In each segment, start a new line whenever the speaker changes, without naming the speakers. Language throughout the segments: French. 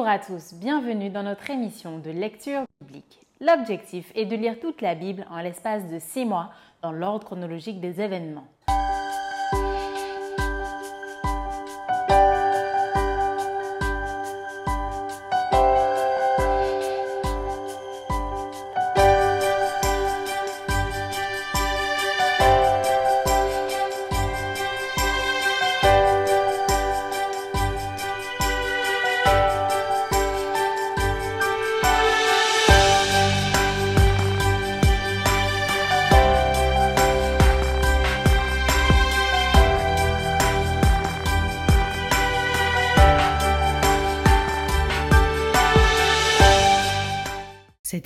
Bonjour à tous, bienvenue dans notre émission de lecture biblique. L'objectif est de lire toute la Bible en l'espace de six mois dans l'ordre chronologique des événements.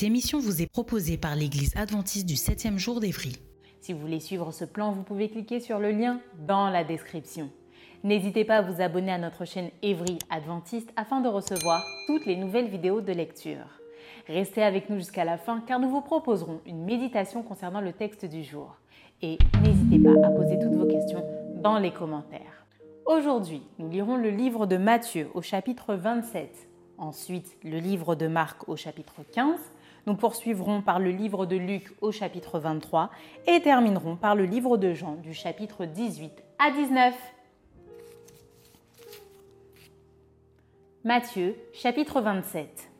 Cette émission vous est proposée par l'Église adventiste du 7e jour d'Évry.
Si vous voulez suivre ce plan, vous pouvez cliquer sur le lien dans la description. N'hésitez pas à vous abonner à notre chaîne Évry Adventiste afin de recevoir toutes les nouvelles vidéos de lecture. Restez avec nous jusqu'à la fin car nous vous proposerons une méditation concernant le texte du jour. Et n'hésitez pas à poser toutes vos questions dans les commentaires. Aujourd'hui, nous lirons le livre de Matthieu au chapitre 27, ensuite le livre de Marc au chapitre 15 nous poursuivrons par le livre de Luc au chapitre 23 et terminerons par le livre de Jean du chapitre 18 à 19. Matthieu chapitre 27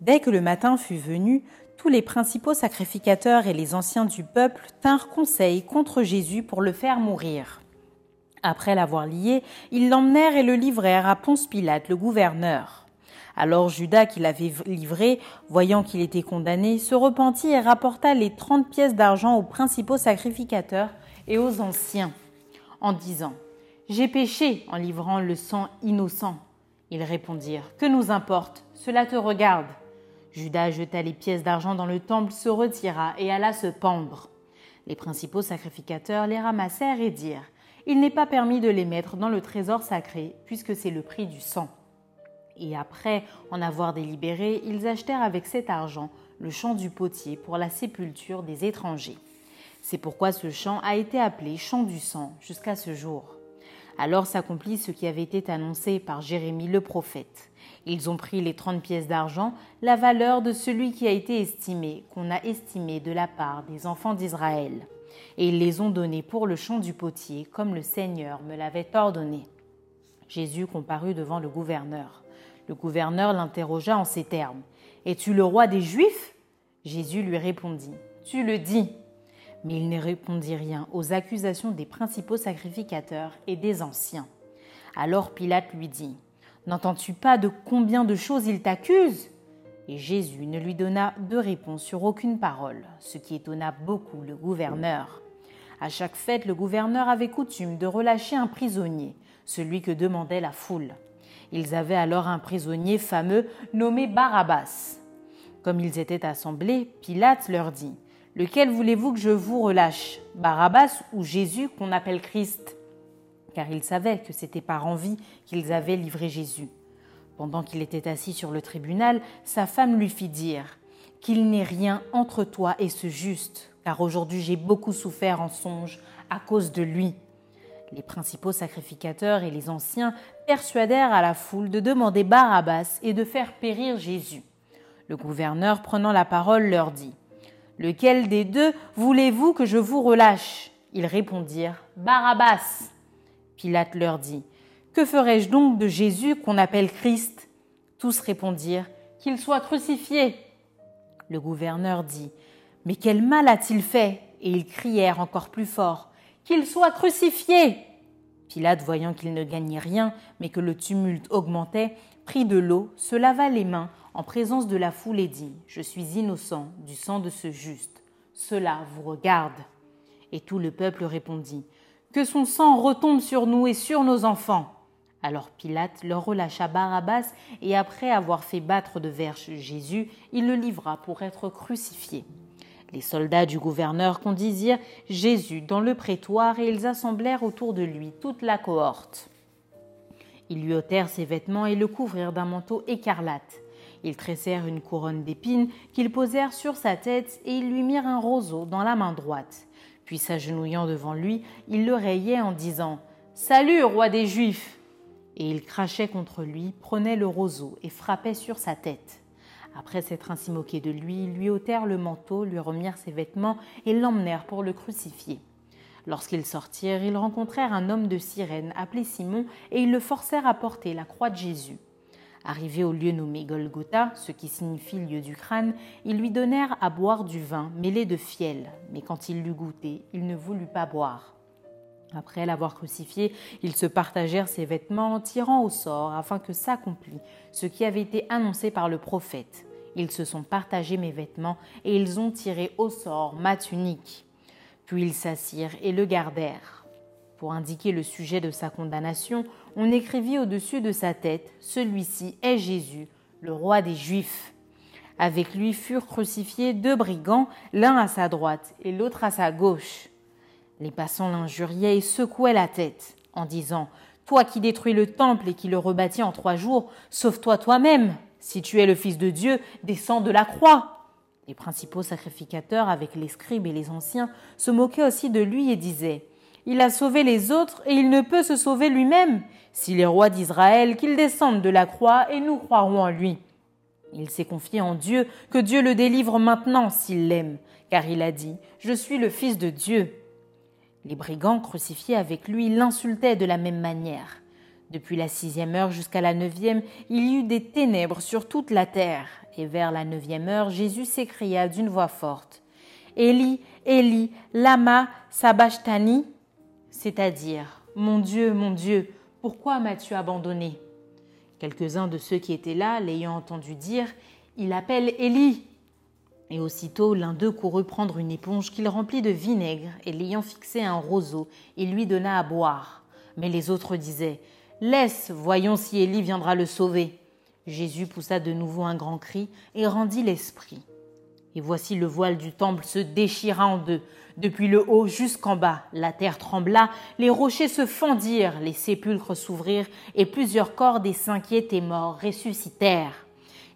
Dès que le matin fut venu, tous les principaux sacrificateurs et les anciens du peuple tinrent conseil contre Jésus pour le faire mourir. Après l'avoir lié, ils l'emmenèrent et le livrèrent à Ponce Pilate, le gouverneur. Alors Judas, qui l'avait livré, voyant qu'il était condamné, se repentit et rapporta les trente pièces d'argent aux principaux sacrificateurs et aux anciens, en disant J'ai péché en livrant le sang innocent. Ils répondirent Que nous importe? Cela te regarde. Judas jeta les pièces d'argent dans le temple, se retira et alla se pendre. Les principaux sacrificateurs les ramassèrent et dirent Il n'est pas permis de les mettre dans le trésor sacré, puisque c'est le prix du sang. Et après en avoir délibéré, ils achetèrent avec cet argent le champ du potier pour la sépulture des étrangers. C'est pourquoi ce champ a été appelé champ du sang jusqu'à ce jour. Alors s'accomplit ce qui avait été annoncé par Jérémie le prophète. Ils ont pris les trente pièces d'argent, la valeur de celui qui a été estimé, qu'on a estimé de la part des enfants d'Israël. Et ils les ont donnés pour le champ du potier, comme le Seigneur me l'avait ordonné. Jésus comparut devant le gouverneur. Le gouverneur l'interrogea en ces termes. Es-tu le roi des Juifs? Jésus lui répondit. Tu le dis. Mais il ne répondit rien aux accusations des principaux sacrificateurs et des anciens. Alors Pilate lui dit. N'entends-tu pas de combien de choses il t'accuse? Et Jésus ne lui donna de réponse sur aucune parole, ce qui étonna beaucoup le gouverneur. À chaque fête, le gouverneur avait coutume de relâcher un prisonnier, celui que demandait la foule. Ils avaient alors un prisonnier fameux nommé Barabbas. Comme ils étaient assemblés, Pilate leur dit Lequel voulez-vous que je vous relâche Barabbas ou Jésus qu'on appelle Christ? Car ils savaient que c'était par envie qu'ils avaient livré Jésus. Pendant qu'il était assis sur le tribunal, sa femme lui fit dire Qu'il n'ait rien entre toi et ce juste, car aujourd'hui j'ai beaucoup souffert en songe à cause de lui. Les principaux sacrificateurs et les anciens persuadèrent à la foule de demander Barabbas et de faire périr Jésus. Le gouverneur, prenant la parole, leur dit Lequel des deux voulez-vous que je vous relâche? Ils répondirent Barabbas. Pilate leur dit Que ferai-je donc de Jésus qu'on appelle Christ? Tous répondirent Qu'il soit crucifié. Le gouverneur dit Mais quel mal a-t-il fait? Et ils crièrent encore plus fort Qu'il soit crucifié. Pilate, voyant qu'il ne gagnait rien, mais que le tumulte augmentait, prit de l'eau, se lava les mains en présence de la foule et dit Je suis innocent du sang de ce juste. Cela vous regarde. Et tout le peuple répondit Que son sang retombe sur nous et sur nos enfants. Alors Pilate leur relâcha Barabbas, et après avoir fait battre de verges Jésus, il le livra pour être crucifié. Les soldats du gouverneur conduisirent Jésus dans le prétoire et ils assemblèrent autour de lui toute la cohorte. Ils lui ôtèrent ses vêtements et le couvrirent d'un manteau écarlate. Ils tressèrent une couronne d'épines qu'ils posèrent sur sa tête et ils lui mirent un roseau dans la main droite. Puis s'agenouillant devant lui, ils le rayaient en disant Salut, roi des Juifs Et ils crachaient contre lui, prenaient le roseau et frappaient sur sa tête. Après s'être ainsi moqués de lui, ils lui ôtèrent le manteau, lui remirent ses vêtements et l'emmenèrent pour le crucifier. Lorsqu'ils sortirent, ils rencontrèrent un homme de Cyrène appelé Simon et ils le forcèrent à porter la croix de Jésus. Arrivé au lieu nommé Golgotha, ce qui signifie lieu du crâne, ils lui donnèrent à boire du vin mêlé de fiel, mais quand il l'eut goûté, il ne voulut pas boire. Après l'avoir crucifié, ils se partagèrent ses vêtements en tirant au sort afin que s'accomplît ce qui avait été annoncé par le prophète. Ils se sont partagés mes vêtements et ils ont tiré au sort ma tunique. Puis ils s'assirent et le gardèrent. Pour indiquer le sujet de sa condamnation, on écrivit au-dessus de sa tête Celui-ci est Jésus, le roi des Juifs. Avec lui furent crucifiés deux brigands, l'un à sa droite et l'autre à sa gauche. Les passants l'injuriaient et secouaient la tête, en disant Toi qui détruis le temple et qui le rebâtis en trois jours, sauve-toi toi-même. Si tu es le Fils de Dieu, descends de la croix. Les principaux sacrificateurs, avec les scribes et les anciens, se moquaient aussi de lui et disaient Il a sauvé les autres et il ne peut se sauver lui-même. S'il est roi d'Israël, qu'il descende de la croix et nous croirons en lui. Il s'est confié en Dieu, que Dieu le délivre maintenant s'il l'aime, car il a dit Je suis le Fils de Dieu. Les brigands crucifiés avec lui l'insultaient de la même manière. Depuis la sixième heure jusqu'à la neuvième, il y eut des ténèbres sur toute la terre, et vers la neuvième heure, Jésus s'écria d'une voix forte Élie, Élie, lama sabachthani c'est-à-dire Mon Dieu, mon Dieu, pourquoi m'as-tu abandonné? Quelques-uns de ceux qui étaient là, l'ayant entendu dire Il appelle Élie. Et aussitôt l'un d'eux courut prendre une éponge qu'il remplit de vinaigre, et l'ayant fixée à un roseau, il lui donna à boire. Mais les autres disaient Laisse, voyons si Élie viendra le sauver. Jésus poussa de nouveau un grand cri et rendit l'esprit. Et voici le voile du temple se déchira en deux, depuis le haut jusqu'en bas. La terre trembla, les rochers se fendirent, les sépulcres s'ouvrirent, et plusieurs corps des saints qui étaient morts ressuscitèrent.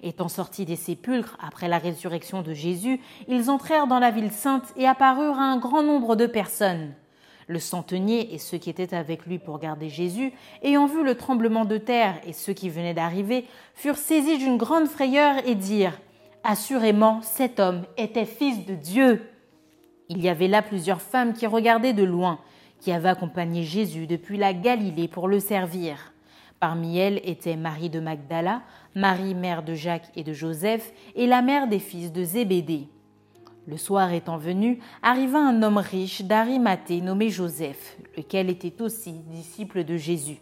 Étant sortis des sépulcres après la résurrection de Jésus, ils entrèrent dans la ville sainte et apparurent à un grand nombre de personnes. Le centenier et ceux qui étaient avec lui pour garder Jésus, ayant vu le tremblement de terre et ceux qui venaient d'arriver, furent saisis d'une grande frayeur et dirent Assurément, cet homme était fils de Dieu. Il y avait là plusieurs femmes qui regardaient de loin, qui avaient accompagné Jésus depuis la Galilée pour le servir. Parmi elles étaient Marie de Magdala, Marie mère de Jacques et de Joseph, et la mère des fils de Zébédée. Le soir étant venu, arriva un homme riche d'Arimathée nommé Joseph, lequel était aussi disciple de Jésus.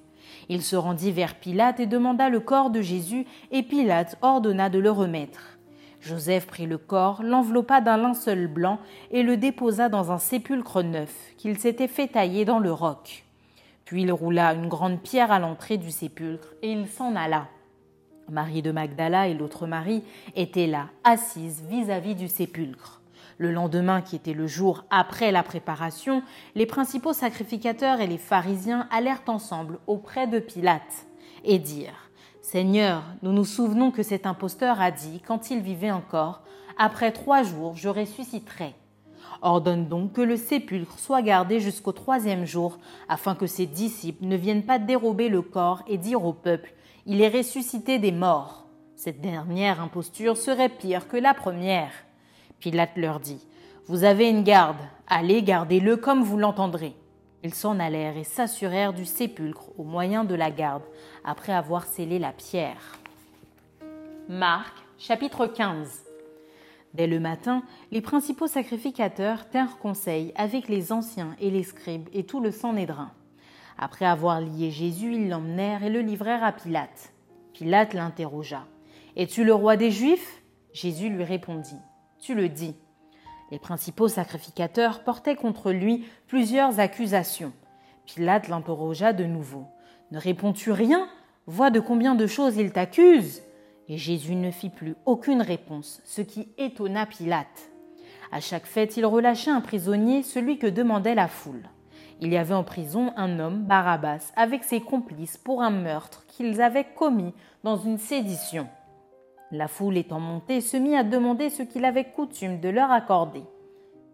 Il se rendit vers Pilate et demanda le corps de Jésus, et Pilate ordonna de le remettre. Joseph prit le corps, l'enveloppa d'un linceul blanc et le déposa dans un sépulcre neuf qu'il s'était fait tailler dans le roc. Puis il roula une grande pierre à l'entrée du sépulcre et il s'en alla. Marie de Magdala et l'autre Marie étaient là, assises vis-à-vis du sépulcre. Le lendemain, qui était le jour après la préparation, les principaux sacrificateurs et les pharisiens allèrent ensemble auprès de Pilate et dirent Seigneur, nous nous souvenons que cet imposteur a dit, quand il vivait encore, Après trois jours, je ressusciterai. Ordonne donc que le sépulcre soit gardé jusqu'au troisième jour, afin que ses disciples ne viennent pas dérober le corps et dire au peuple Il est ressuscité des morts. Cette dernière imposture serait pire que la première. Pilate leur dit Vous avez une garde, allez gardez-le comme vous l'entendrez. Ils s'en allèrent et s'assurèrent du sépulcre au moyen de la garde, après avoir scellé la pierre. Marc, chapitre 15 Dès le matin, les principaux sacrificateurs tinrent conseil avec les anciens et les scribes et tout le Sanhédrin. Après avoir lié Jésus, ils l'emmenèrent et le livrèrent à Pilate. Pilate l'interrogea. Es-tu le roi des Juifs? Jésus lui répondit. Tu le dis. Les principaux sacrificateurs portaient contre lui plusieurs accusations. Pilate l'interrogea de nouveau. Ne réponds-tu rien? Vois de combien de choses il t'accuse et Jésus ne fit plus aucune réponse, ce qui étonna Pilate. À chaque fête, il relâchait un prisonnier, celui que demandait la foule. Il y avait en prison un homme, Barabbas, avec ses complices pour un meurtre qu'ils avaient commis dans une sédition. La foule étant montée, se mit à demander ce qu'il avait coutume de leur accorder.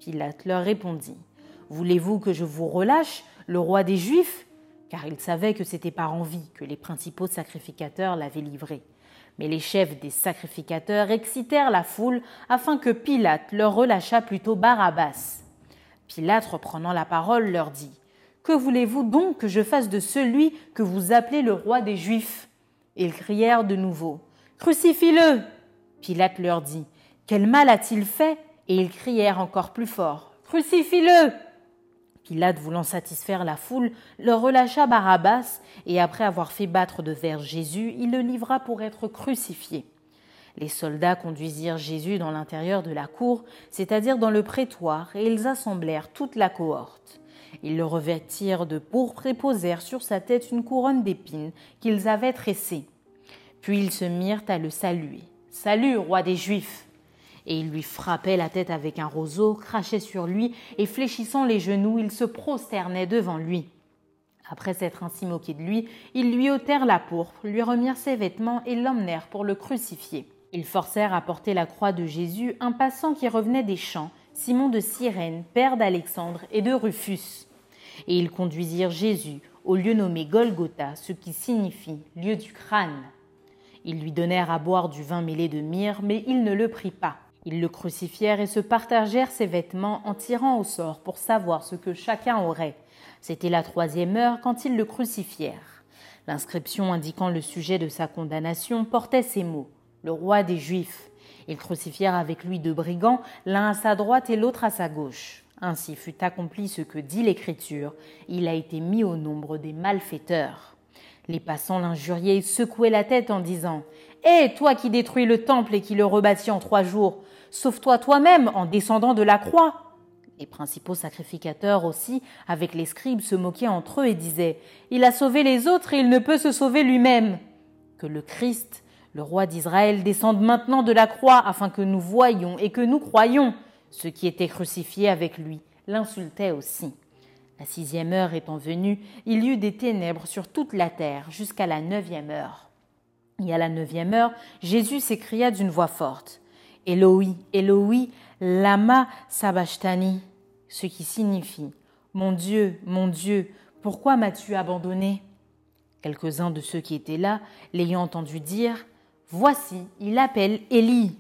Pilate leur répondit Voulez-vous que je vous relâche, le roi des Juifs? Car il savait que c'était par envie que les principaux sacrificateurs l'avaient livré. Mais les chefs des sacrificateurs excitèrent la foule afin que Pilate leur relâchât plutôt Barabbas. Pilate, reprenant la parole, leur dit Que voulez-vous donc que je fasse de celui que vous appelez le roi des Juifs? Ils crièrent de nouveau Crucifie-le! Pilate leur dit Quel mal a-t-il fait? Et ils crièrent encore plus fort Crucifie-le! Pilate, voulant satisfaire la foule, leur relâcha Barabbas, et après avoir fait battre de verre Jésus, il le livra pour être crucifié. Les soldats conduisirent Jésus dans l'intérieur de la cour, c'est-à-dire dans le prétoire, et ils assemblèrent toute la cohorte. Ils le revêtirent de pourpre et posèrent sur sa tête une couronne d'épines qu'ils avaient tressée. Puis ils se mirent à le saluer. Salut, roi des Juifs et il lui frappait la tête avec un roseau, crachait sur lui, et fléchissant les genoux, il se prosternait devant lui. Après s'être ainsi moqué de lui, ils lui ôtèrent la pourpre, lui remirent ses vêtements et l'emmenèrent pour le crucifier. Ils forcèrent à porter la croix de Jésus un passant qui revenait des champs, Simon de Cyrène, père d'Alexandre et de Rufus. Et ils conduisirent Jésus au lieu nommé Golgotha, ce qui signifie lieu du crâne. Ils lui donnèrent à boire du vin mêlé de myrrhe, mais il ne le prit pas. Ils le crucifièrent et se partagèrent ses vêtements en tirant au sort pour savoir ce que chacun aurait. C'était la troisième heure quand ils le crucifièrent. L'inscription indiquant le sujet de sa condamnation portait ces mots Le roi des Juifs. Ils crucifièrent avec lui deux brigands, l'un à sa droite et l'autre à sa gauche. Ainsi fut accompli ce que dit l'Écriture il a été mis au nombre des malfaiteurs. Les passants l'injuriaient et secouaient la tête en disant Hé, toi qui détruis le temple et qui le rebâtis en trois jours, Sauve-toi toi-même en descendant de la croix. Les principaux sacrificateurs aussi, avec les scribes, se moquaient entre eux et disaient Il a sauvé les autres et il ne peut se sauver lui-même. Que le Christ, le roi d'Israël, descende maintenant de la croix afin que nous voyions et que nous croyions. Ceux qui étaient crucifiés avec lui l'insultaient aussi. La sixième heure étant venue, il y eut des ténèbres sur toute la terre jusqu'à la neuvième heure. Et à la neuvième heure, Jésus s'écria d'une voix forte Eloi, Eloi, lama sabachthani, ce qui signifie Mon Dieu, mon Dieu, pourquoi m'as-tu abandonné? Quelques-uns de ceux qui étaient là, l'ayant entendu dire Voici, il appelle Élie.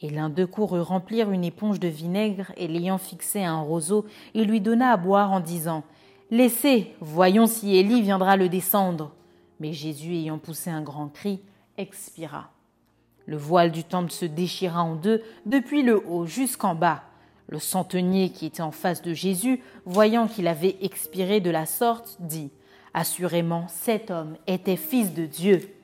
Et l'un d'eux courut remplir une éponge de vinaigre et l'ayant fixé à un roseau, il lui donna à boire en disant Laissez, voyons si Élie viendra le descendre. Mais Jésus, ayant poussé un grand cri, expira. Le voile du temple se déchira en deux, depuis le haut jusqu'en bas. Le centenier qui était en face de Jésus, voyant qu'il avait expiré de la sorte, dit Assurément, cet homme était fils de Dieu.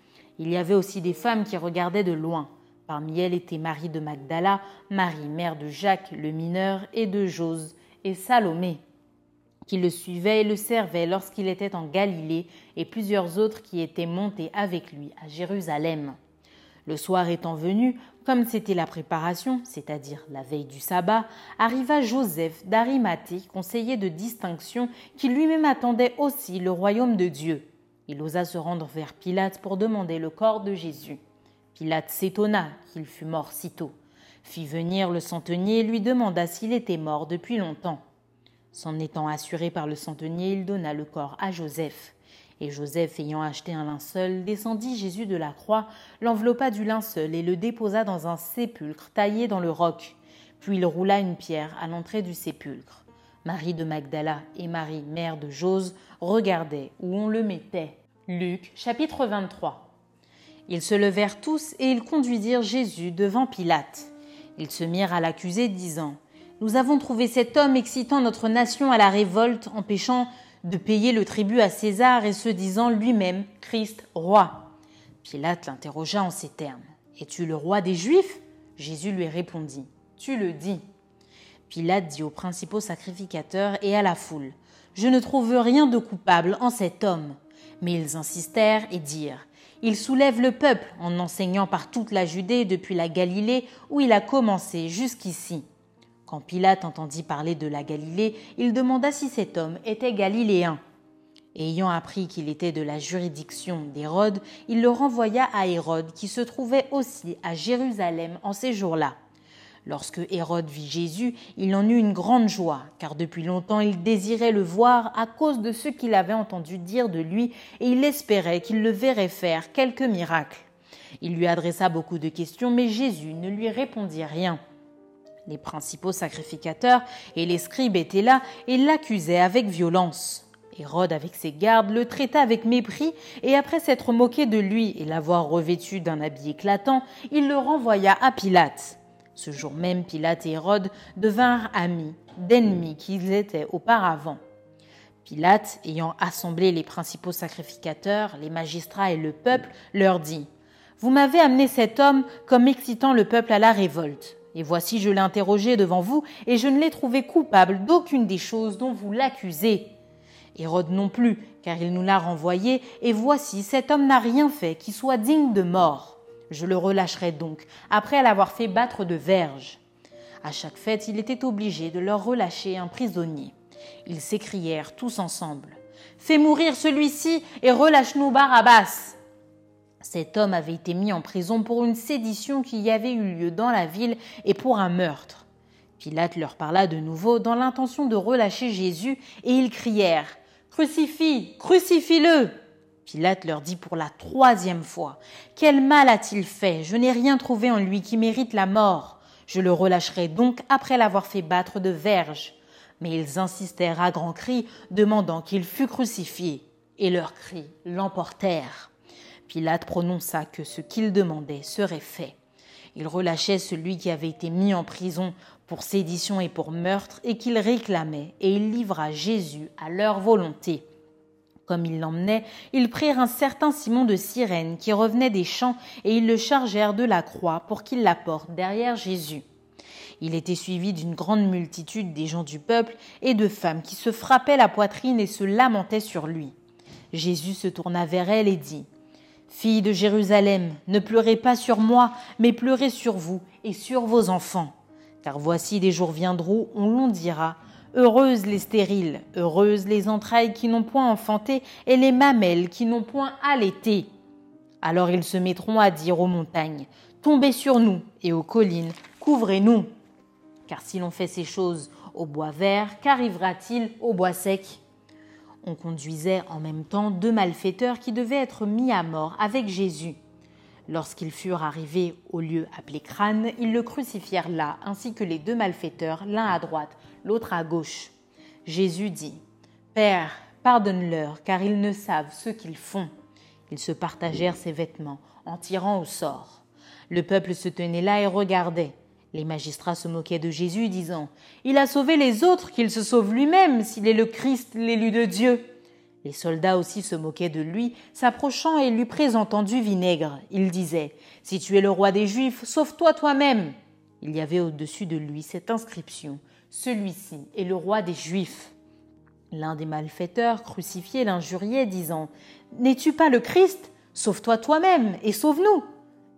Il y avait aussi des femmes qui regardaient de loin. Parmi elles étaient Marie de Magdala, Marie, mère de Jacques le mineur, et de Jose, et Salomé, qui le suivaient et le servaient lorsqu'il était en Galilée, et plusieurs autres qui étaient montés avec lui à Jérusalem. Le soir étant venu, comme c'était la préparation, c'est-à-dire la veille du sabbat, arriva Joseph d'Arimathée, conseiller de distinction, qui lui-même attendait aussi le royaume de Dieu. Il osa se rendre vers Pilate pour demander le corps de Jésus. Pilate s'étonna qu'il fût mort si tôt, fit venir le centenier et lui demanda s'il était mort depuis longtemps. S'en étant assuré par le centenier, il donna le corps à Joseph. Et Joseph, ayant acheté un linceul, descendit Jésus de la croix, l'enveloppa du linceul et le déposa dans un sépulcre taillé dans le roc. Puis il roula une pierre à l'entrée du sépulcre. Marie de Magdala et Marie, mère de Jose, regardaient où on le mettait. Luc chapitre 23. Ils se levèrent tous et ils conduisirent Jésus devant Pilate. Ils se mirent à l'accuser, disant Nous avons trouvé cet homme excitant notre nation à la révolte, empêchant de payer le tribut à César et se disant lui-même Christ roi. Pilate l'interrogea en ces termes. Es-tu le roi des Juifs? Jésus lui répondit Tu le dis. Pilate dit aux principaux sacrificateurs et à la foule Je ne trouve rien de coupable en cet homme. Mais ils insistèrent et dirent Il soulève le peuple en enseignant par toute la Judée depuis la Galilée où il a commencé jusqu'ici. Quand Pilate entendit parler de la Galilée, il demanda si cet homme était galiléen. ayant appris qu'il était de la juridiction d'Hérode, il le renvoya à Hérode, qui se trouvait aussi à Jérusalem en ces jours-là. Lorsque Hérode vit Jésus, il en eut une grande joie, car depuis longtemps il désirait le voir à cause de ce qu'il avait entendu dire de lui, et il espérait qu'il le verrait faire quelques miracles. Il lui adressa beaucoup de questions, mais Jésus ne lui répondit rien. Les principaux sacrificateurs et les scribes étaient là et l'accusaient avec violence. Hérode, avec ses gardes, le traita avec mépris, et après s'être moqué de lui et l'avoir revêtu d'un habit éclatant, il le renvoya à Pilate. Ce jour même, Pilate et Hérode devinrent amis, d'ennemis qu'ils étaient auparavant. Pilate, ayant assemblé les principaux sacrificateurs, les magistrats et le peuple, leur dit Vous m'avez amené cet homme comme excitant le peuple à la révolte. Et voici, je l'ai interrogé devant vous, et je ne l'ai trouvé coupable d'aucune des choses dont vous l'accusez. Hérode non plus, car il nous l'a renvoyé, et voici, cet homme n'a rien fait qui soit digne de mort. Je le relâcherai donc, après l'avoir fait battre de verges. À chaque fête, il était obligé de leur relâcher un prisonnier. Ils s'écrièrent tous ensemble Fais mourir celui-ci et relâche-nous Barabbas. Cet homme avait été mis en prison pour une sédition qui y avait eu lieu dans la ville et pour un meurtre. Pilate leur parla de nouveau dans l'intention de relâcher Jésus et ils crièrent Crucifie, crucifie-le Pilate leur dit pour la troisième fois Quel mal a-t-il fait? Je n'ai rien trouvé en lui qui mérite la mort. Je le relâcherai donc après l'avoir fait battre de verges. Mais ils insistèrent à grands cris, demandant qu'il fût crucifié. Et leurs cris l'emportèrent. Pilate prononça que ce qu'il demandait serait fait. Il relâchait celui qui avait été mis en prison pour sédition et pour meurtre et qu'il réclamait, et il livra Jésus à leur volonté. Comme ils l'emmenaient, ils prirent un certain Simon de Cyrène qui revenait des champs, et ils le chargèrent de la croix pour qu'il la porte derrière Jésus. Il était suivi d'une grande multitude des gens du peuple et de femmes qui se frappaient la poitrine et se lamentaient sur lui. Jésus se tourna vers elle et dit Fille de Jérusalem, ne pleurez pas sur moi, mais pleurez sur vous et sur vos enfants. Car voici des jours viendront où l'on dira Heureuses les stériles, heureuses les entrailles qui n'ont point enfanté et les mamelles qui n'ont point allaité. Alors ils se mettront à dire aux montagnes Tombez sur nous, et aux collines, couvrez-nous. Car si l'on fait ces choses au bois vert, qu'arrivera-t-il au bois sec? On conduisait en même temps deux malfaiteurs qui devaient être mis à mort avec Jésus. Lorsqu'ils furent arrivés au lieu appelé Crâne, ils le crucifièrent là, ainsi que les deux malfaiteurs, l'un à droite, l'autre à gauche. Jésus dit Père, pardonne-leur, car ils ne savent ce qu'ils font. Ils se partagèrent ses vêtements, en tirant au sort. Le peuple se tenait là et regardait. Les magistrats se moquaient de Jésus, disant Il a sauvé les autres, qu'il se sauve lui-même, s'il est le Christ, l'élu de Dieu. Les soldats aussi se moquaient de lui, s'approchant et lui présentant du vinaigre. Ils disaient Si tu es le roi des Juifs, sauve-toi toi-même. Il y avait au-dessus de lui cette inscription Celui-ci est le roi des Juifs. L'un des malfaiteurs crucifiés l'injuriait, disant N'es-tu pas le Christ? Sauve-toi toi-même et sauve-nous.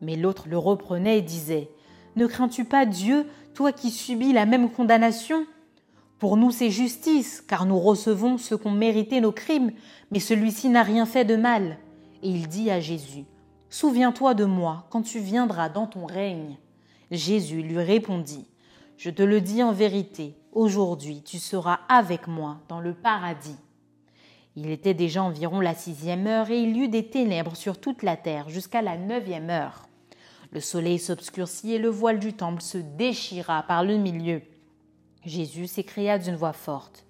Mais l'autre le reprenait et disait Ne crains-tu pas Dieu, toi qui subis la même condamnation? Pour nous, c'est justice, car nous recevons ce qu'ont mérité nos crimes, mais celui-ci n'a rien fait de mal. Et il dit à Jésus, Souviens-toi de moi quand tu viendras dans ton règne. Jésus lui répondit, Je te le dis en vérité, aujourd'hui tu seras avec moi dans le paradis. Il était déjà environ la sixième heure et il y eut des ténèbres sur toute la terre jusqu'à la neuvième heure. Le soleil s'obscurcit et le voile du temple se déchira par le milieu. Jésus s'écria d'une voix forte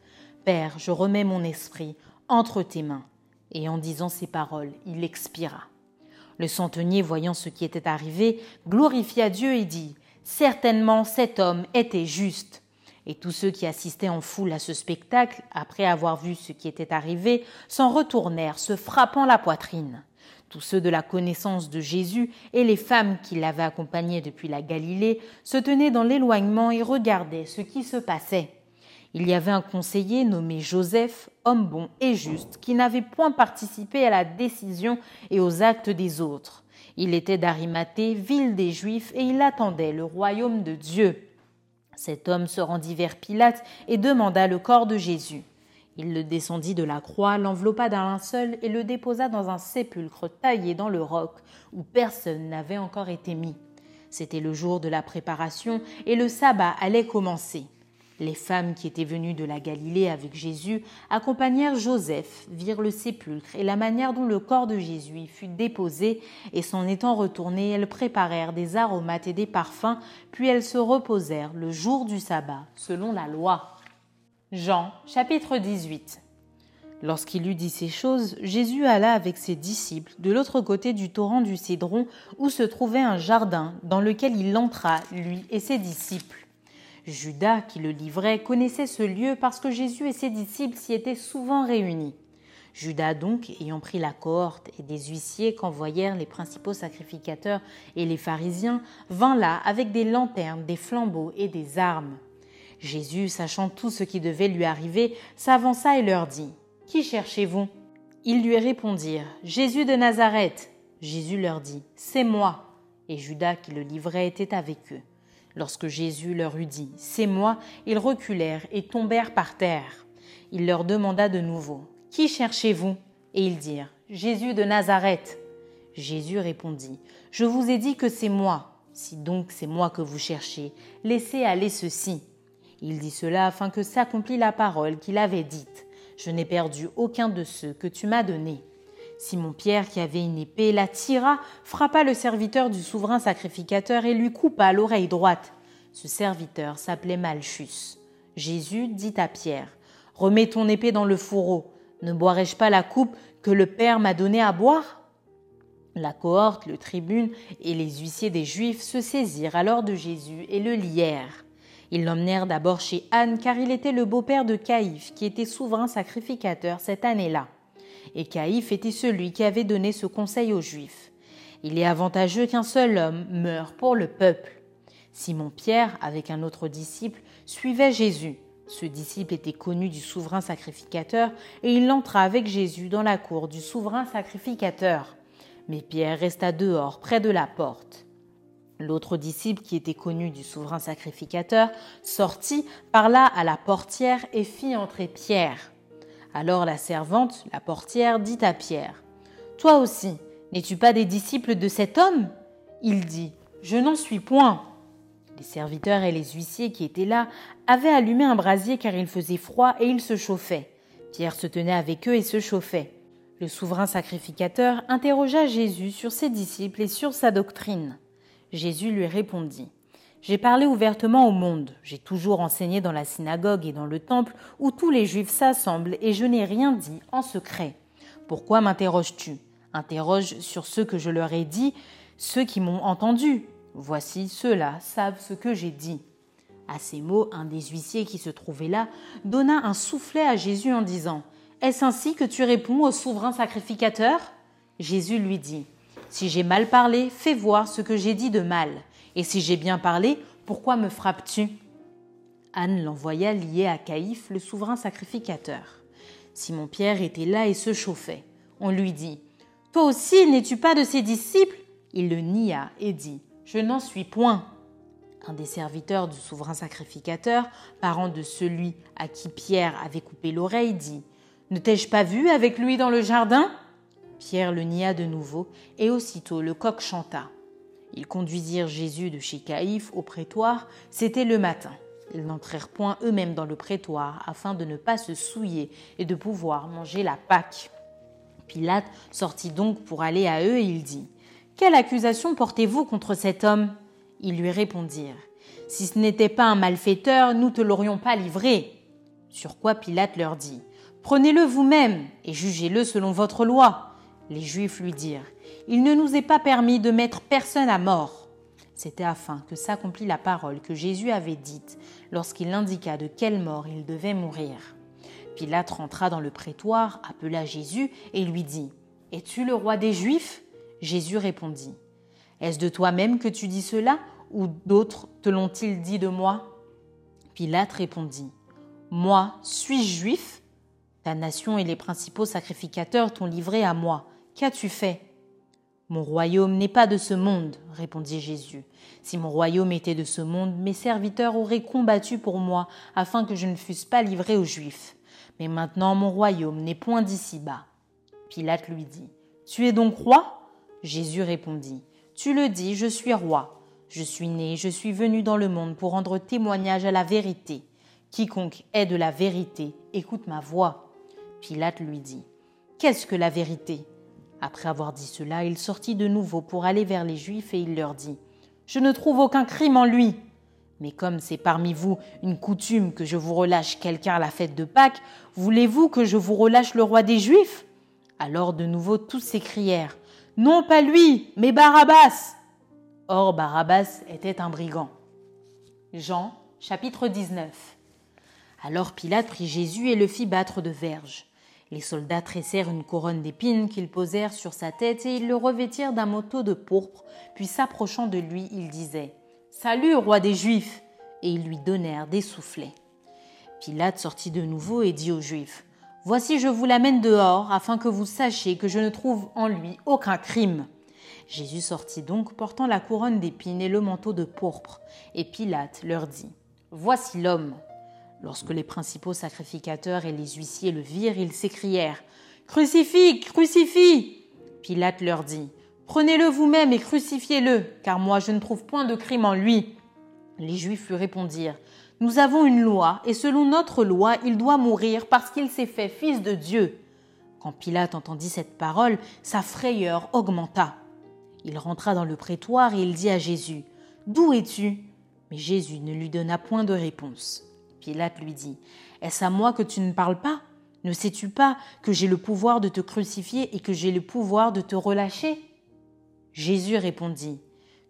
Père, je remets mon esprit entre tes mains. Et en disant ces paroles, il expira. Le centenier, voyant ce qui était arrivé, glorifia Dieu et dit Certainement cet homme était juste. Et tous ceux qui assistaient en foule à ce spectacle, après avoir vu ce qui était arrivé, s'en retournèrent, se frappant la poitrine. Tous ceux de la connaissance de Jésus et les femmes qui l'avaient accompagné depuis la Galilée se tenaient dans l'éloignement et regardaient ce qui se passait. Il y avait un conseiller nommé Joseph, homme bon et juste, qui n'avait point participé à la décision et aux actes des autres. Il était d'Arimathée, ville des Juifs, et il attendait le royaume de Dieu. Cet homme se rendit vers Pilate et demanda le corps de Jésus. Il le descendit de la croix, l'enveloppa d'un linceul et le déposa dans un sépulcre taillé dans le roc où personne n'avait encore été mis. C'était le jour de la préparation et le sabbat allait commencer. Les femmes qui étaient venues de la Galilée avec Jésus accompagnèrent Joseph, virent le sépulcre et la manière dont le corps de Jésus fut déposé, et s'en étant retournées, elles préparèrent des aromates et des parfums, puis elles se reposèrent le jour du sabbat, selon la loi. Jean chapitre 18 Lorsqu'il eut dit ces choses, Jésus alla avec ses disciples de l'autre côté du torrent du Cédron, où se trouvait un jardin, dans lequel il entra, lui et ses disciples. Judas, qui le livrait, connaissait ce lieu parce que Jésus et ses disciples s'y étaient souvent réunis. Judas donc, ayant pris la cohorte et des huissiers qu'envoyèrent les principaux sacrificateurs et les pharisiens, vint là avec des lanternes, des flambeaux et des armes. Jésus, sachant tout ce qui devait lui arriver, s'avança et leur dit Qui cherchez-vous? Ils lui répondirent Jésus de Nazareth. Jésus leur dit C'est moi. Et Judas qui le livrait était avec eux. Lorsque Jésus leur eut dit C'est moi, ils reculèrent et tombèrent par terre. Il leur demanda de nouveau Qui cherchez-vous? Et ils dirent Jésus de Nazareth. Jésus répondit Je vous ai dit que c'est moi. Si donc c'est moi que vous cherchez, laissez aller ceci. Il dit cela afin que s'accomplît la parole qu'il avait dite. Je n'ai perdu aucun de ceux que tu m'as donnés. Simon-Pierre, qui avait une épée, la tira, frappa le serviteur du souverain sacrificateur et lui coupa l'oreille droite. Ce serviteur s'appelait Malchus. Jésus dit à Pierre Remets ton épée dans le fourreau. Ne boirai-je pas la coupe que le Père m'a donnée à boire? La cohorte, le tribune et les huissiers des Juifs se saisirent alors de Jésus et le lièrent. Ils l'emmenèrent d'abord chez Anne, car il était le beau-père de Caïphe, qui était souverain sacrificateur cette année-là et Caïphe était celui qui avait donné ce conseil aux Juifs. Il est avantageux qu'un seul homme meure pour le peuple. Simon-Pierre, avec un autre disciple, suivait Jésus. Ce disciple était connu du souverain sacrificateur et il entra avec Jésus dans la cour du souverain sacrificateur. Mais Pierre resta dehors, près de la porte. L'autre disciple, qui était connu du souverain sacrificateur, sortit, parla à la portière et fit entrer Pierre. Alors la servante, la portière, dit à Pierre, Toi aussi, n'es-tu pas des disciples de cet homme? Il dit, Je n'en suis point. Les serviteurs et les huissiers qui étaient là avaient allumé un brasier car il faisait froid et ils se chauffaient. Pierre se tenait avec eux et se chauffait. Le souverain sacrificateur interrogea Jésus sur ses disciples et sur sa doctrine. Jésus lui répondit j'ai parlé ouvertement au monde, j'ai toujours enseigné dans la synagogue et dans le temple où tous les juifs s'assemblent et je n'ai rien dit en secret. Pourquoi m'interroges-tu? Interroge sur ce que je leur ai dit, ceux qui m'ont entendu. Voici ceux-là savent ce que j'ai dit. À ces mots, un des huissiers qui se trouvait là donna un soufflet à Jésus en disant Est-ce ainsi que tu réponds au souverain sacrificateur Jésus lui dit Si j'ai mal parlé, fais voir ce que j'ai dit de mal. Et si j'ai bien parlé, pourquoi me frappes-tu? Anne l'envoya lié à Caïphe, le souverain sacrificateur. Simon-Pierre était là et se chauffait. On lui dit Toi aussi, n'es-tu pas de ses disciples? Il le nia et dit Je n'en suis point. Un des serviteurs du souverain sacrificateur, parent de celui à qui Pierre avait coupé l'oreille, dit Ne t'ai-je pas vu avec lui dans le jardin? Pierre le nia de nouveau, et aussitôt le coq chanta. Ils conduisirent Jésus de chez Caïphe au prétoire, c'était le matin. Ils n'entrèrent point eux-mêmes dans le prétoire afin de ne pas se souiller et de pouvoir manger la Pâque. Pilate sortit donc pour aller à eux et il dit Quelle accusation portez-vous contre cet homme? Ils lui répondirent Si ce n'était pas un malfaiteur, nous te l'aurions pas livré. Sur quoi Pilate leur dit Prenez-le vous-même et jugez-le selon votre loi. Les Juifs lui dirent il ne nous est pas permis de mettre personne à mort. C'était afin que s'accomplît la parole que Jésus avait dite lorsqu'il indiqua de quelle mort il devait mourir. Pilate rentra dans le prétoire, appela Jésus et lui dit Es-tu le roi des Juifs? Jésus répondit Est-ce de toi-même que tu dis cela ou d'autres te l'ont-ils dit de moi? Pilate répondit Moi, suis-je juif? Ta nation et les principaux sacrificateurs t'ont livré à moi. Qu'as-tu fait? Mon royaume n'est pas de ce monde, répondit Jésus. Si mon royaume était de ce monde, mes serviteurs auraient combattu pour moi, afin que je ne fusse pas livré aux Juifs. Mais maintenant mon royaume n'est point d'ici bas. Pilate lui dit. Tu es donc roi? Jésus répondit. Tu le dis, je suis roi. Je suis né, je suis venu dans le monde pour rendre témoignage à la vérité. Quiconque est de la vérité, écoute ma voix. Pilate lui dit, Qu'est-ce que la vérité? Après avoir dit cela, il sortit de nouveau pour aller vers les Juifs et il leur dit, Je ne trouve aucun crime en lui. Mais comme c'est parmi vous une coutume que je vous relâche quelqu'un à la fête de Pâques, voulez-vous que je vous relâche le roi des Juifs? Alors de nouveau tous s'écrièrent Non pas lui, mais Barabbas Or Barabbas était un brigand. Jean chapitre 19 Alors Pilate prit Jésus et le fit battre de verges. Les soldats tressèrent une couronne d'épines qu'ils posèrent sur sa tête et ils le revêtirent d'un manteau de pourpre, puis s'approchant de lui, ils disaient Salut, roi des Juifs Et ils lui donnèrent des soufflets. Pilate sortit de nouveau et dit aux Juifs Voici, je vous l'amène dehors, afin que vous sachiez que je ne trouve en lui aucun crime. Jésus sortit donc, portant la couronne d'épines et le manteau de pourpre. Et Pilate leur dit Voici l'homme. Lorsque les principaux sacrificateurs et les huissiers le virent, ils s'écrièrent Crucifie, crucifie Pilate leur dit Prenez-le vous-même et crucifiez-le, car moi je ne trouve point de crime en lui. Les Juifs lui répondirent, Nous avons une loi, et selon notre loi, il doit mourir parce qu'il s'est fait fils de Dieu. Quand Pilate entendit cette parole, sa frayeur augmenta. Il rentra dans le prétoire et il dit à Jésus, D'où es-tu? Mais Jésus ne lui donna point de réponse. Pilate lui dit, Est-ce à moi que tu ne parles pas? Ne sais-tu pas que j'ai le pouvoir de te crucifier et que j'ai le pouvoir de te relâcher? Jésus répondit,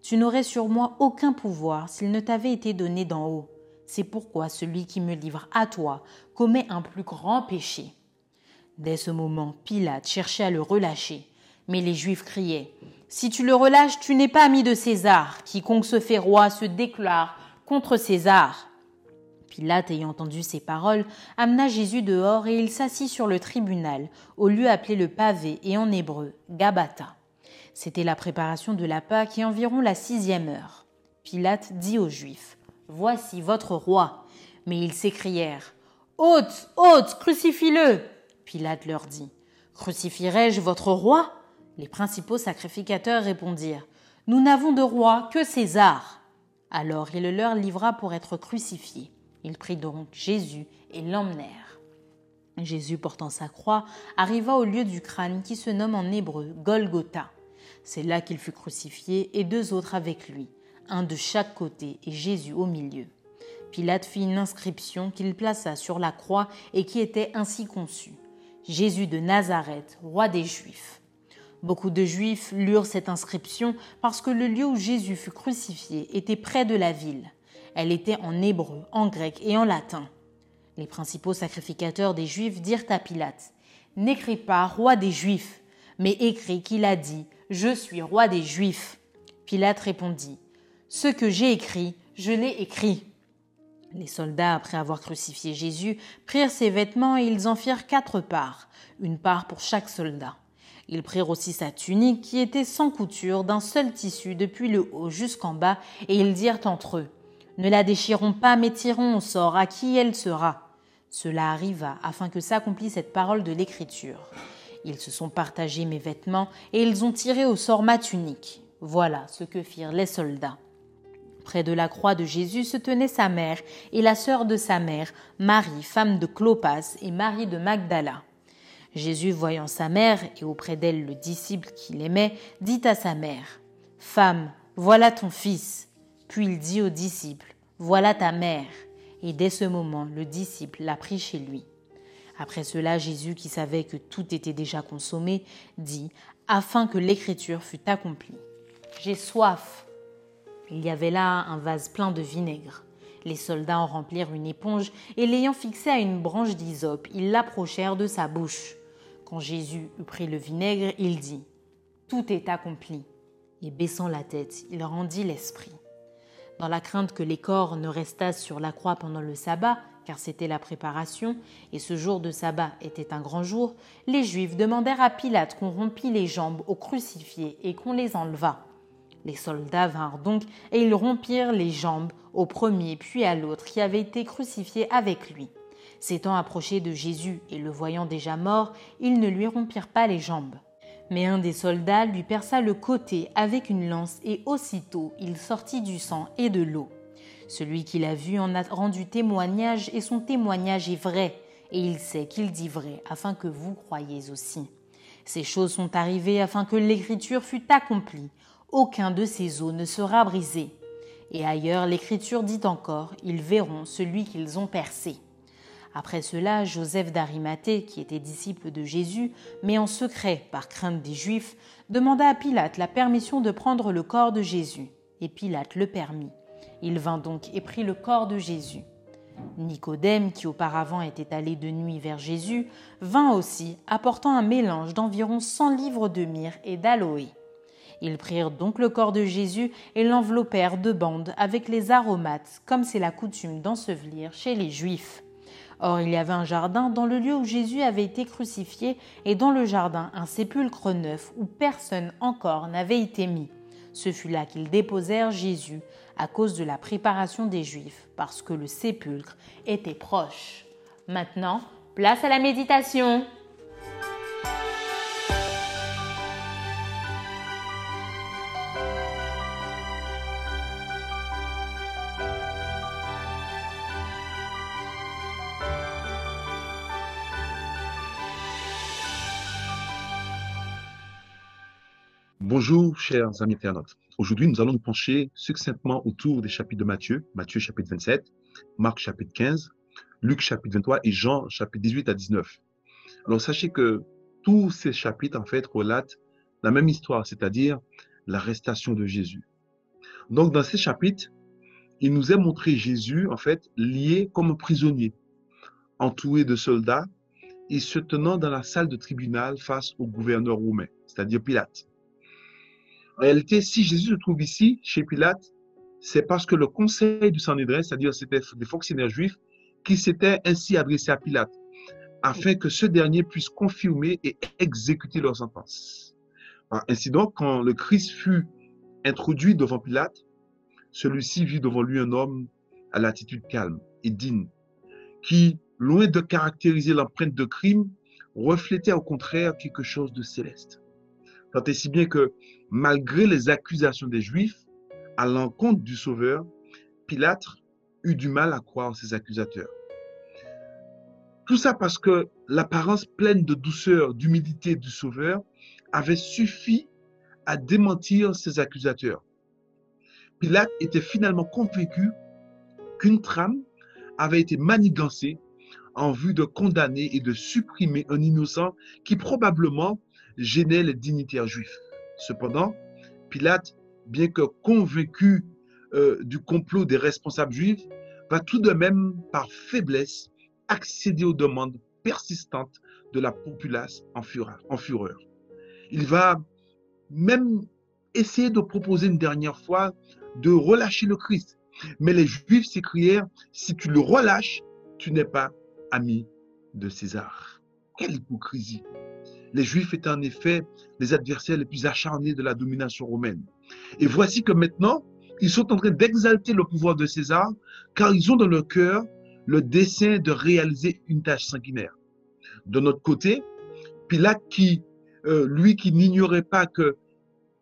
Tu n'aurais sur moi aucun pouvoir s'il ne t'avait été donné d'en haut. C'est pourquoi celui qui me livre à toi commet un plus grand péché. Dès ce moment, Pilate cherchait à le relâcher, mais les Juifs criaient, Si tu le relâches, tu n'es pas ami de César. Quiconque se fait roi se déclare contre César. Pilate, ayant entendu ces paroles, amena Jésus dehors et il s'assit sur le tribunal, au lieu appelé le pavé et en hébreu, Gabata. C'était la préparation de la Pâque et environ la sixième heure. Pilate dit aux Juifs Voici votre roi. Mais ils s'écrièrent Hôte, hôte, crucifie-le Pilate leur dit Crucifierai-je votre roi? Les principaux sacrificateurs répondirent Nous n'avons de roi que César. Alors il le leur livra pour être crucifié. Il prit donc Jésus et l'emmenèrent. Jésus portant sa croix arriva au lieu du crâne qui se nomme en hébreu Golgotha. C'est là qu'il fut crucifié et deux autres avec lui, un de chaque côté et Jésus au milieu. Pilate fit une inscription qu'il plaça sur la croix et qui était ainsi conçue. Jésus de Nazareth, roi des Juifs. Beaucoup de Juifs lurent cette inscription parce que le lieu où Jésus fut crucifié était près de la ville. Elle était en hébreu, en grec et en latin. Les principaux sacrificateurs des Juifs dirent à Pilate N'écris pas roi des Juifs, mais écris qu'il a dit je suis roi des Juifs. Pilate répondit, Ce que j'ai écrit, je l'ai écrit. Les soldats, après avoir crucifié Jésus, prirent ses vêtements et ils en firent quatre parts, une part pour chaque soldat. Ils prirent aussi sa tunique qui était sans couture, d'un seul tissu depuis le haut jusqu'en bas, et ils dirent entre eux, Ne la déchirons pas, mais tirons au sort à qui elle sera. Cela arriva afin que s'accomplisse cette parole de l'Écriture. Ils se sont partagés mes vêtements et ils ont tiré au sort ma tunique. Voilà ce que firent les soldats. Près de la croix de Jésus se tenait sa mère et la sœur de sa mère, Marie, femme de Clopas et Marie de Magdala. Jésus, voyant sa mère et auprès d'elle le disciple qu'il aimait, dit à sa mère Femme, voilà ton fils. Puis il dit au disciple Voilà ta mère. Et dès ce moment, le disciple l'a pris chez lui. Après cela, Jésus, qui savait que tout était déjà consommé, dit, afin que l'écriture fût accomplie. J'ai soif. Il y avait là un vase plein de vinaigre. Les soldats en remplirent une éponge et l'ayant fixé à une branche d'hysope, ils l'approchèrent de sa bouche. Quand Jésus eut pris le vinaigre, il dit Tout est accompli. Et baissant la tête, il rendit l'esprit. Dans la crainte que les corps ne restassent sur la croix pendant le sabbat, car c'était la préparation, et ce jour de sabbat était un grand jour, les Juifs demandèrent à Pilate qu'on rompît les jambes aux crucifiés et qu'on les enlevât. Les soldats vinrent donc et ils rompirent les jambes au premier puis à l'autre qui avait été crucifié avec lui. S'étant approchés de Jésus et le voyant déjà mort, ils ne lui rompirent pas les jambes. Mais un des soldats lui perça le côté avec une lance et aussitôt il sortit du sang et de l'eau. Celui qui l'a vu en a rendu témoignage et son témoignage est vrai, et il sait qu'il dit vrai afin que vous croyiez aussi. Ces choses sont arrivées afin que l'écriture fût accomplie. Aucun de ces os ne sera brisé. Et ailleurs, l'écriture dit encore, ils verront celui qu'ils ont percé. Après cela, Joseph d'Arimathée, qui était disciple de Jésus, mais en secret par crainte des Juifs, demanda à Pilate la permission de prendre le corps de Jésus. Et Pilate le permit. Il vint donc et prit le corps de Jésus. Nicodème, qui auparavant était allé de nuit vers Jésus, vint aussi, apportant un mélange d'environ cent livres de myrrhe et d'aloé. Ils prirent donc le corps de Jésus et l'enveloppèrent de bandes avec les aromates, comme c'est la coutume d'ensevelir chez les Juifs. Or il y avait un jardin dans le lieu où Jésus avait été crucifié, et dans le jardin un sépulcre neuf où personne encore n'avait été mis. Ce fut là qu'ils déposèrent Jésus à cause de la préparation des Juifs, parce que le sépulcre était proche. Maintenant, place à la méditation.
Bonjour, chers amis internautes. Aujourd'hui, nous allons nous pencher succinctement autour des chapitres de Matthieu, Matthieu chapitre 27, Marc chapitre 15, Luc chapitre 23 et Jean chapitre 18 à 19. Alors, sachez que tous ces chapitres, en fait, relatent la même histoire, c'est-à-dire l'arrestation de Jésus. Donc, dans ces chapitres, il nous est montré Jésus, en fait, lié comme prisonnier, entouré de soldats et se tenant dans la salle de tribunal face au gouverneur romain, c'est-à-dire Pilate. En réalité, si Jésus se trouve ici, chez Pilate, c'est parce que le conseil du Sanhédrin, c'est-à-dire c'était des fonctionnaires juifs, qui s'étaient ainsi adressés à Pilate, afin que ce dernier puisse confirmer et exécuter leur sentence. Ainsi donc, quand le Christ fut introduit devant Pilate, celui-ci vit devant lui un homme à l'attitude calme et digne, qui, loin de caractériser l'empreinte de crime, reflétait au contraire quelque chose de céleste. Tant et si bien que, malgré les accusations des Juifs à l'encontre du Sauveur, Pilate eut du mal à croire ses accusateurs. Tout ça parce que l'apparence pleine de douceur, d'humilité du Sauveur avait suffi à démentir ses accusateurs. Pilate était finalement convaincu qu'une trame avait été manigancée en vue de condamner et de supprimer un innocent qui probablement gênait les dignitaires juifs. Cependant, Pilate, bien que convaincu euh, du complot des responsables juifs, va tout de même, par faiblesse, accéder aux demandes persistantes de la populace en fureur. En fureur. Il va même essayer de proposer une dernière fois de relâcher le Christ. Mais les Juifs s'écrièrent, si tu le relâches, tu n'es pas ami de César. Quelle hypocrisie les Juifs étaient en effet les adversaires les plus acharnés de la domination romaine. Et voici que maintenant, ils sont en train d'exalter le pouvoir de César, car ils ont dans leur cœur le dessein de réaliser une tâche sanguinaire. De notre côté, Pilate, qui, euh, lui qui n'ignorait pas que,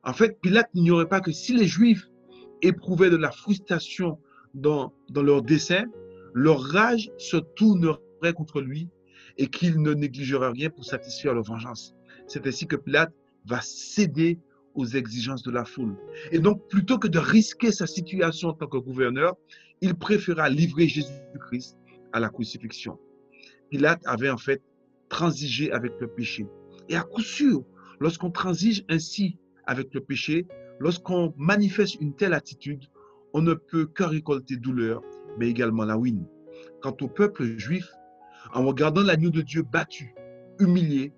en fait, Pilate n'ignorait pas que si les Juifs éprouvaient de la frustration dans, dans leur dessein, leur rage se tournerait contre lui et qu'il ne négligera rien pour satisfaire leur vengeance. C'est ainsi que Pilate va céder aux exigences de la foule. Et donc, plutôt que de risquer sa situation en tant que gouverneur, il préféra livrer Jésus-Christ à la crucifixion. Pilate avait en fait transigé avec le péché. Et à coup sûr, lorsqu'on transige ainsi avec le péché, lorsqu'on manifeste une telle attitude, on ne peut que récolter douleur, mais également la ruine. Quant au peuple juif, en regardant l'agneau de Dieu battu, humilié,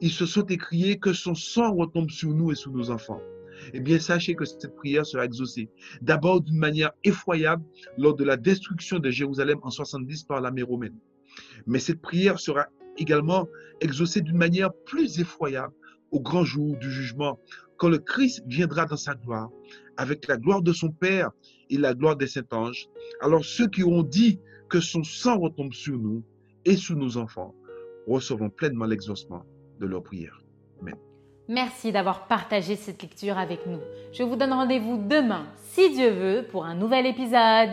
ils se sont écriés que son sang retombe sur nous et sur nos enfants. Eh bien, sachez que cette prière sera exaucée. D'abord d'une manière effroyable lors de la destruction de Jérusalem en 70 par l'armée romaine. Mais cette prière sera également exaucée d'une manière plus effroyable au grand jour du jugement, quand le Christ viendra dans sa gloire, avec la gloire de son Père et la gloire des saints anges. Alors ceux qui ont dit que son sang retombe sur nous et sur nos enfants, recevons pleinement l'exaucement de leur prière. Amen.
Merci d'avoir partagé cette lecture avec nous. Je vous donne rendez-vous demain, si Dieu veut, pour un nouvel épisode.